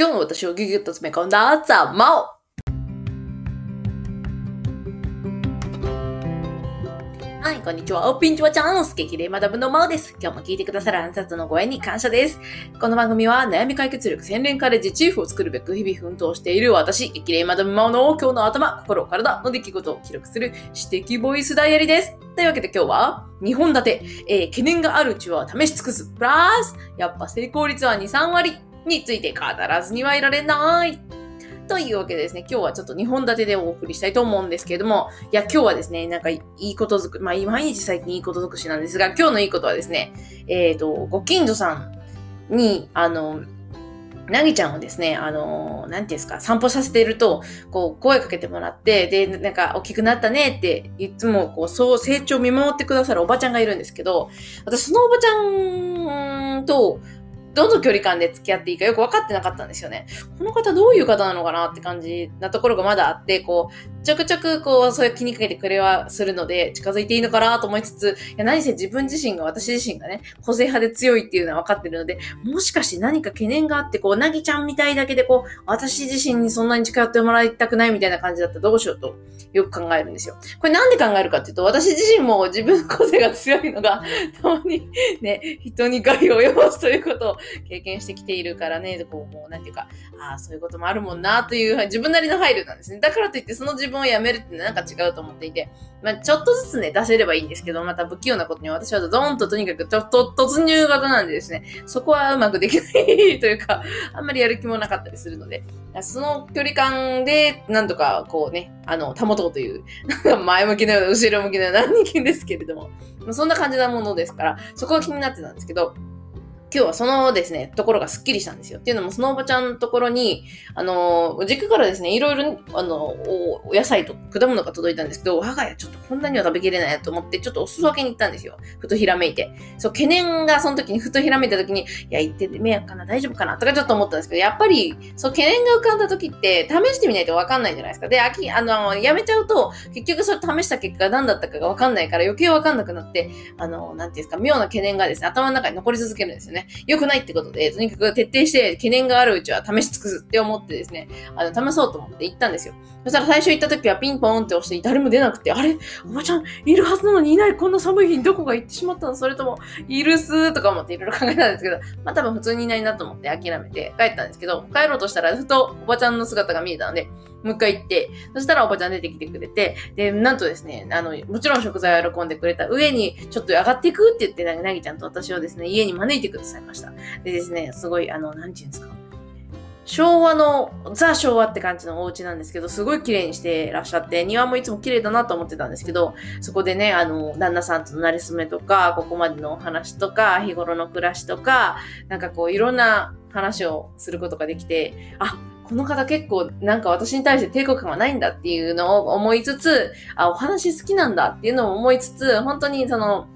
今日の私をギュギュッと詰め込んだザ・マオはい、こんにちは。ピンチはチャンス激励マダムのマオです。今日も聞いてくださる暗殺のご縁に感謝です。この番組は悩み解決力洗練カレッジチーフを作るべく日々奮闘している私、激励マダムマオの今日の頭、心、体の出来事を記録する指摘ボイスダイアリーです。というわけで今日は、2本立て、えー、懸念があるうちは試し尽くす。プラス、やっぱ成功率は2、3割について語らずにはいられない。というわけでですね、今日はちょっと2本立てでお送りしたいと思うんですけれども、いや、今日はですね、なんかいいことづく、まあ、毎日最近いいことづくしなんですが、今日のいいことはですね、えっ、ー、と、ご近所さんに、あの、なぎちゃんをですね、あのなんていうんですか、散歩させていると、こう、声かけてもらって、で、なんか、大きくなったねって、いつも、こう、そう、成長を見守ってくださるおばちゃんがいるんですけど、私、そのおばちゃんと、どの距離感で付き合っていいかよく分かってなかったんですよね。この方どういう方なのかなって感じなところがまだあって、こう、ちょくちょくこう、そういう気にかけてくれはするので、近づいていいのかなと思いつつ、いや、何せ自分自身が、私自身がね、個性派で強いっていうのは分かってるので、もしかして何か懸念があって、こう、なぎちゃんみたいだけで、こう、私自身にそんなに近寄ってもらいたくないみたいな感じだったらどうしようと、よく考えるんですよ。これなんで考えるかっていうと、私自身も自分個性が強いのが、たまにね、人に害を及ぼすということを 経験してきているからね、こう、もう、なんていうか、ああ、そういうこともあるもんな、という、自分なりの配慮なんですね。だからといって、その自分をやめるってなんか違うと思っていて、まあ、ちょっとずつね、出せればいいんですけど、また不器用なことに私はドーンととにかくちょっと突入型なんでですね、そこはうまくできないというか、あんまりやる気もなかったりするので、その距離感で、なんとかこうね、あの、保とうという、なんか前向きなような、後ろ向きなような人間ですけれども、そんな感じなものですから、そこが気になってたんですけど、今日はそのですね、ところがスッキリしたんですよ。っていうのも、そのおばちゃんのところに、あの、実家からですね、いろいろ、あの、お野菜と果物が届いたんですけど、我が家ちょっとこんなには食べきれないと思って、ちょっとお裾分けに行ったんですよ。ふとひらめいて。そう、懸念がその時にふとひらめいた時に、いや、行って迷惑かな大丈夫かなとかちょっと思ったんですけど、やっぱり、そう、懸念が浮かんだ時って、試してみないとわかんないじゃないですか。で、あき、あの、やめちゃうと、結局それ試した結果が何だったかがわかんないから余計わかんなくなって、あの、なんていうんですか、妙な懸念がですね、頭の中に残り続けるんですよね。良くないってことで、とにかく徹底して懸念があるうちは試し尽くすって思ってですね、あの、試そうと思って行ったんですよ。そしたら最初行った時はピンポーンって押して誰も出なくて、あれ？おばちゃんいるはずなのにいないこんな寒い日にどこが行ってしまったの？それとも、いるすーとか思っていろいろ考えたんですけど、まあ多分普通にいないなと思って諦めて帰ったんですけど、帰ろうとしたらふとおばちゃんの姿が見えたので、もう一回行って、そしたらおばちゃん出てきてくれて、で、なんとですね、あの、もちろん食材を喜んでくれた上に、ちょっと上がっていくって言って、なぎちゃんと私をですね、家に招いてくださいました。でですね、すごい、あの、なんて言うんですか。昭和の、ザ昭和って感じのお家なんですけど、すごい綺麗にしてらっしゃって、庭もいつも綺麗だなと思ってたんですけど、そこでね、あの、旦那さんとのなれ初めとか、ここまでのお話とか、日頃の暮らしとか、なんかこう、いろんな話をすることができて、あ、この方結構なんか私に対して抵抗感はないんだっていうのを思いつつ、あ、お話好きなんだっていうのを思いつつ、本当にその、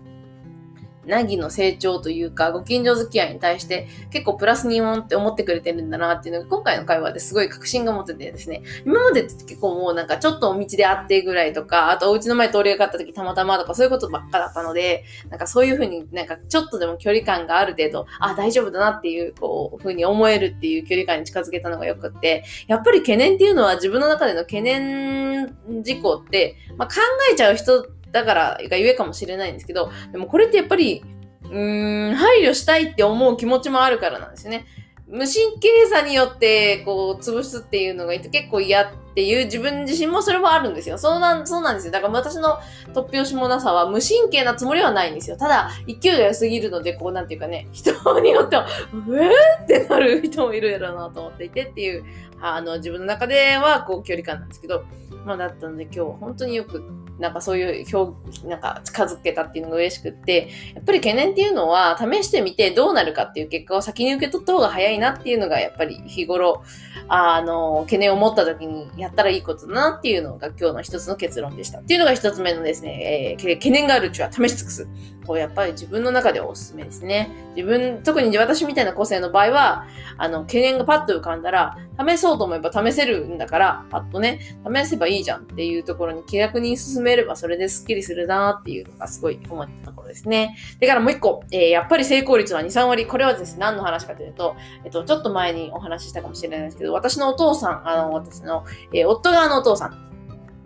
なぎの成長というか、ご近所付き合いに対して結構プラスに思って思ってくれてるんだなっていうのが今回の会話ですごい確信が持ててですね、今までって結構もうなんかちょっとお道で会ってぐらいとか、あとお家の前通りがかった時たまたまとかそういうことばっかだったので、なんかそういうふうになんかちょっとでも距離感がある程度、あ、大丈夫だなっていう、こう、ふうに思えるっていう距離感に近づけたのがよくって、やっぱり懸念っていうのは自分の中での懸念事項って、まあ、考えちゃう人だからがゆえかもしれないんですけど、でもこれってやっぱり、うーん、配慮したいって思う気持ちもあるからなんですね。無神経さによって、こう、潰すっていうのが結構嫌っていう自分自身もそれもあるんですよ。そうなん、そうなんですよ。だから私の突拍子もなさは無神経なつもりはないんですよ。ただ、勢いが良すぎるので、こう、なんていうかね、人によっては、うえってなる人もいるやろうなと思っていてっていう、あの、自分の中では、こう、距離感なんですけど、まあ、だったので今日は本当によくなんかそういう表、なんか近づけたっていうのが嬉しくって、やっぱり懸念っていうのは試してみてどうなるかっていう結果を先に受け取った方が早いなっていうのがやっぱり日頃、あの、懸念を持った時にやったらいいことだなっていうのが今日の一つの結論でした。っていうのが一つ目のですね、えー、懸念があるうちは試し尽くす。こうやっぱり自分の中でおすすめですね。自分、特に私みたいな個性の場合は、あの、懸念がパッと浮かんだら、試そうと思えば試せるんだから、パッとね、試せばいいじゃんっていうところに気楽に進めればそれでスッキリするなっていうのがすごい思ったところですね。だからもう一個、えー、やっぱり成功率は2、3割。これはですね、何の話かというと、えっと、ちょっと前にお話ししたかもしれないんですけど、私のお父さん、あの、私の、えー、夫側のお父さん、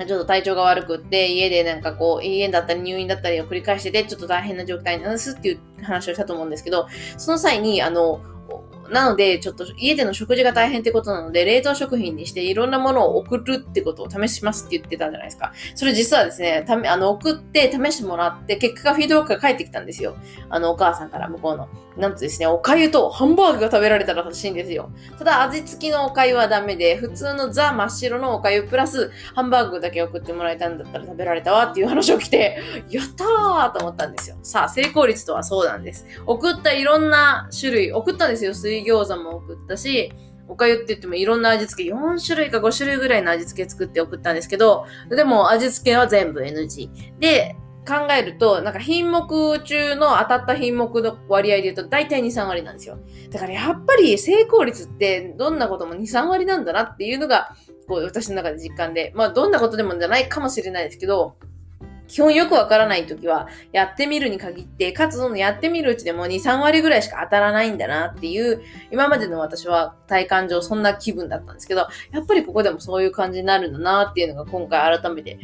ちょっと体調が悪くって、家でなんかこう、家だったり入院だったりを繰り返してて、ちょっと大変な状態なんですっていう話をしたと思うんですけど、その際に、あの、なので、ちょっと家での食事が大変ってことなので、冷凍食品にしていろんなものを送るってことを試しますって言ってたじゃないですか。それ実はですね、ため、あの、送って試してもらって、結果がフィードバックが返ってきたんですよ。あの、お母さんから向こうの。なんとですね、お粥とハンバーグが食べられたらしいんですよ。ただ、味付きのお粥はダメで、普通のザ真っ白のお粥プラス、ハンバーグだけ送ってもらえたんだったら食べられたわっていう話を来て、やったーと思ったんですよ。さあ、成功率とはそうなんです。送ったいろんな種類、送ったんですよ。水餃子も送ったし、おかゆって言ってもいろんな味付け、4種類か5種類ぐらいの味付け作って送ったんですけど、でも味付けは全部 NG。で、考えると、なんか品目中の当たった品目の割合で言うと大体2、3割なんですよ。だからやっぱり成功率ってどんなことも2、3割なんだなっていうのが、こう私の中で実感で、まあどんなことでもじゃないかもしれないですけど、基本よくわからないときは、やってみるに限って、かつそのやってみるうちでも2、3割ぐらいしか当たらないんだなっていう、今までの私は体感上そんな気分だったんですけど、やっぱりここでもそういう感じになるんだなっていうのが今回改めて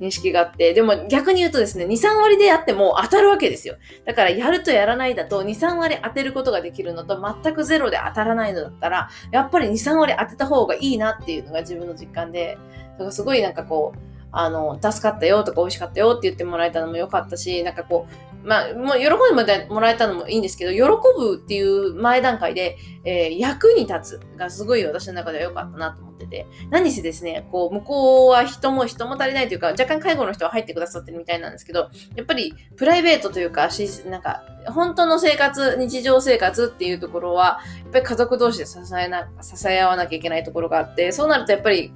認識があって、でも逆に言うとですね、2、3割でやっても当たるわけですよ。だからやるとやらないだと2、3割当てることができるのと全くゼロで当たらないのだったら、やっぱり2、3割当てた方がいいなっていうのが自分の実感で、だからすごいなんかこう、あの、助かったよとか美味しかったよって言ってもらえたのも良かったし、なんかこう、まあ、もう喜んでもらえたのもいいんですけど、喜ぶっていう前段階で、えー、役に立つがすごい私の中では良かったなと思ってて、何せですね、こう、向こうは人も人も足りないというか、若干介護の人は入ってくださってるみたいなんですけど、やっぱりプライベートというか、し、なんか、本当の生活、日常生活っていうところは、やっぱり家族同士で支えな、支え合わなきゃいけないところがあって、そうなるとやっぱり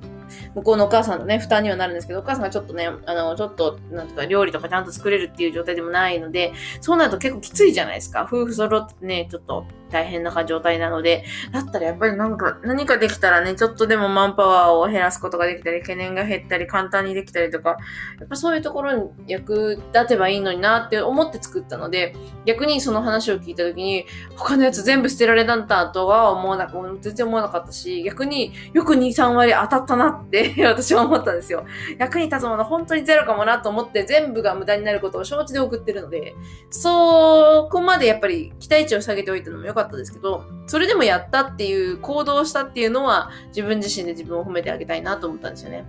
向こうのお母さんのね、負担にはなるんですけど、お母さんがちょっとね、あの、ちょっと、なんとか料理とかちゃんと作れるっていう状態でもないので、そうなると結構きついじゃないですか。夫婦揃ってね、ちょっと大変な状態なので、だったらやっぱりなんか、何かできたらね、ちょっとでもマンパワーを減らすことができたり、懸念が減ったり、簡単にできたりとか、やっぱそういうところに役立てばいいのになって思って作ったので、逆にその話を聞いた時に、他のやつ全部捨てられたんだとは思わなかった、全然思わなかったし、逆によく2、3割当たったなって 私は思ったんですよ。役に立つもの本当にゼロかもなと思って全部が無駄になることを承知で送ってるので、そこまでやっぱり期待値を下げておいたのも良かったったですけど、それでもやったっていう、行動したっていうのは、自分自身で自分を褒めてあげたいなと思ったんですよね。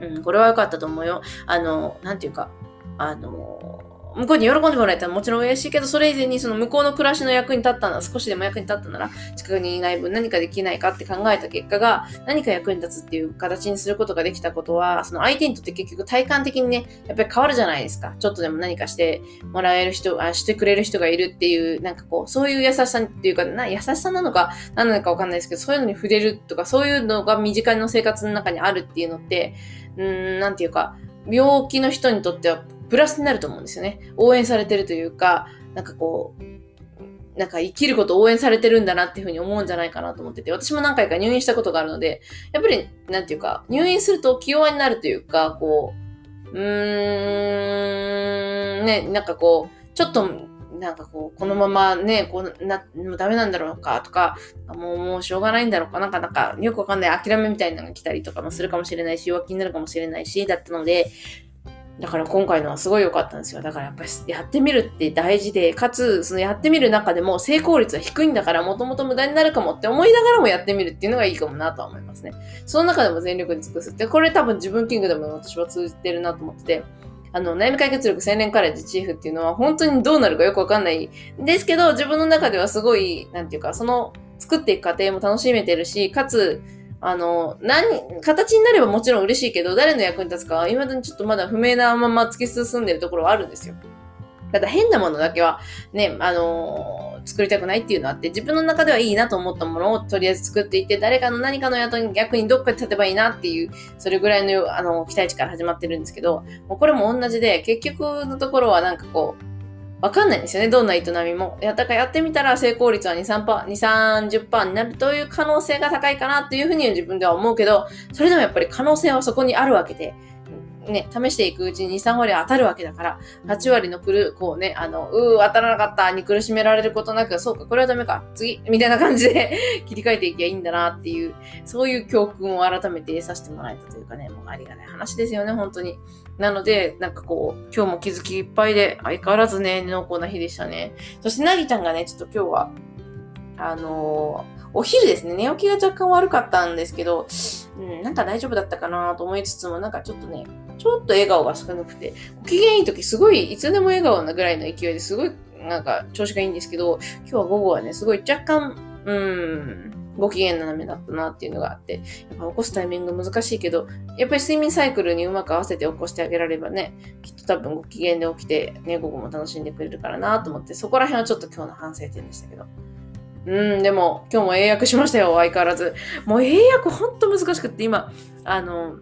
うん、これは良かったと思うよ。あの、なんていうか、あの、向こうに喜んでもらえたらもちろん嬉しいけど、それ以前にその向こうの暮らしの役に立ったなら、少しでも役に立ったなら、近くにいない分何かできないかって考えた結果が、何か役に立つっていう形にすることができたことは、その相手にとって結局体感的にね、やっぱり変わるじゃないですか。ちょっとでも何かしてもらえる人、あしてくれる人がいるっていう、なんかこう、そういう優しさっていうか、な優しさなのか、何なのかわかんないですけど、そういうのに触れるとか、そういうのが身近の生活の中にあるっていうのって、うーん、なんていうか、病気の人にとってはプラスになると思うんですよね。応援されてるというか、なんかこう、なんか生きることを応援されてるんだなっていうふうに思うんじゃないかなと思ってて、私も何回か入院したことがあるので、やっぱり、なんていうか、入院すると気弱になるというか、こう、うーん、ね、なんかこう、ちょっと、なんかこう、このままね、こうな、もうダメなんだろうかとか、もう、もうしょうがないんだろうか、なんか、なんか、よくわかんない諦めみたいなのが来たりとかもするかもしれないし、弱気になるかもしれないし、だったので、だから今回のはすごい良かったんですよ。だからやっぱりやってみるって大事で、かつ、そのやってみる中でも成功率は低いんだから、もともと無駄になるかもって思いながらもやってみるっていうのがいいかもなとは思いますね。その中でも全力に尽くすって、これ多分自分キングでも私は通じてるなと思ってて、あの、悩み解決力青年カレッジチーフっていうのは本当にどうなるかよくわかんないんですけど、自分の中ではすごい、なんていうか、その作っていく過程も楽しめてるし、かつ、あの、何、形になればもちろん嬉しいけど、誰の役に立つかは未だにちょっとまだ不明なまま突き進んでるところはあるんですよ。ただ変なものだけはね、あのー、作りたくないっていうのはあって、自分の中ではいいなと思ったものをとりあえず作っていって、誰かの何かの雇に逆にどっかで立てばいいなっていう、それぐらいの、あの、期待値から始まってるんですけど、もうこれも同じで、結局のところはなんかこう、わかんないんですよね。どんな営みも。やったかやってみたら成功率は2、3%、2、30%になるという可能性が高いかなっていうふうに自分では思うけど、それでもやっぱり可能性はそこにあるわけで、ね、試していくうちに2、3割当たるわけだから、8割のくる、こうね、あの、うー、当たらなかったに苦しめられることなく、そうか、これはダメか、次、みたいな感じで 切り替えていけばいいんだなっていう、そういう教訓を改めて得させてもらえたというかね、もうありがたい話ですよね、本当に。なので、なんかこう、今日も気づきいっぱいで、相変わらずね、濃厚な日でしたね。そして、なぎちゃんがね、ちょっと今日は、あのー、お昼ですね、寝起きが若干悪かったんですけど、うん、なんか大丈夫だったかなと思いつつも、なんかちょっとね、ちょっと笑顔が少なくて、ご機嫌いい時すごい、いつでも笑顔なぐらいの勢いですごい、なんか調子がいいんですけど、今日は午後はね、すごい若干、うーん、ご機嫌斜めだったなっていうのがあって、やっぱ起こすタイミング難しいけど、やっぱり睡眠サイクルにうまく合わせて起こしてあげられればね、きっと多分ご機嫌で起きて、ね、午後も楽しんでくれるからなと思って、そこら辺はちょっと今日の反省点でしたけど。うん、でも今日も英訳しましたよ、相変わらず。もう英訳ほんと難しくって、今、あの、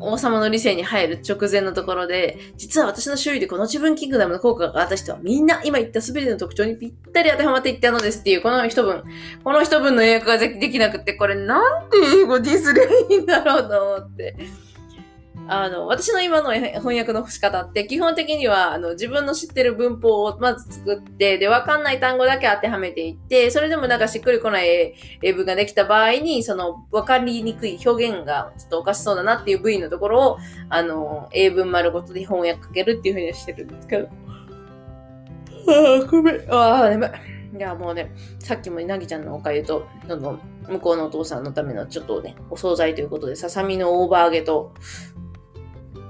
王様の理性に入る直前のところで、実は私の周囲でこの自分キングダムの効果があった人はみんな今言った全ての特徴にぴったり当てはまっていったのですっていうこの一文。この一文の英語ができなくて、これなんて英語ディスりゃいいんだろうと思って。あの、私の今の翻訳の仕方って、基本的には、あの、自分の知ってる文法をまず作って、で、わかんない単語だけ当てはめていって、それでもなんかしっくりこない英文ができた場合に、その、わかりにくい表現がちょっとおかしそうだなっていう部位のところを、あの、英文丸ごとで翻訳かけるっていうふうにしてるんですけど。ああ、ごめん。ああ、眠い。いや、もうね、さっきもなぎちゃんのおかゆと、どんどん向こうのお父さんのためのちょっとね、お惣菜ということで、ささみのオーバー揚げと、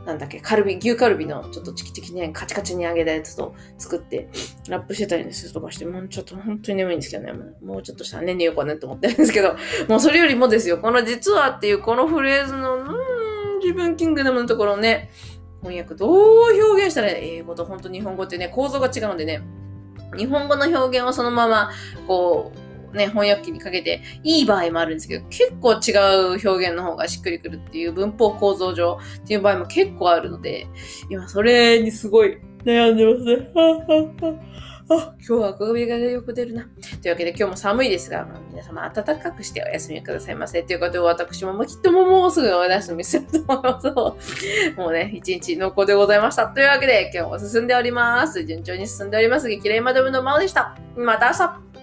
なんだっけ、カルビ、牛カルビのちょっとチキチキね、カチカチに揚げたやつと作って、ラップしてたりすとかして、もうちょっと本当に眠いんですけどね、もうちょっとしたら、寝ようかなと思ってるんですけど、もうそれよりもですよ、この実はっていうこのフレーズの、うん、自分キングダムのところをね、翻訳どう表現したら英語と本当日本語ってね、構造が違うのでね、日本語の表現をそのまま、こう、ね、翻訳機にかけていい場合もあるんですけど、結構違う表現の方がしっくりくるっていう文法構造上っていう場合も結構あるので、今それにすごい悩んでますね。あ、今日は首がよく出るな。というわけで今日も寒いですが、皆様暖かくしてお休みくださいませ。ということで私もきっとももうすぐお休みすると思います。もうね、一日濃厚でございました。というわけで今日も進んでおります。順調に進んでおります。激励マダムのまおでした。また明日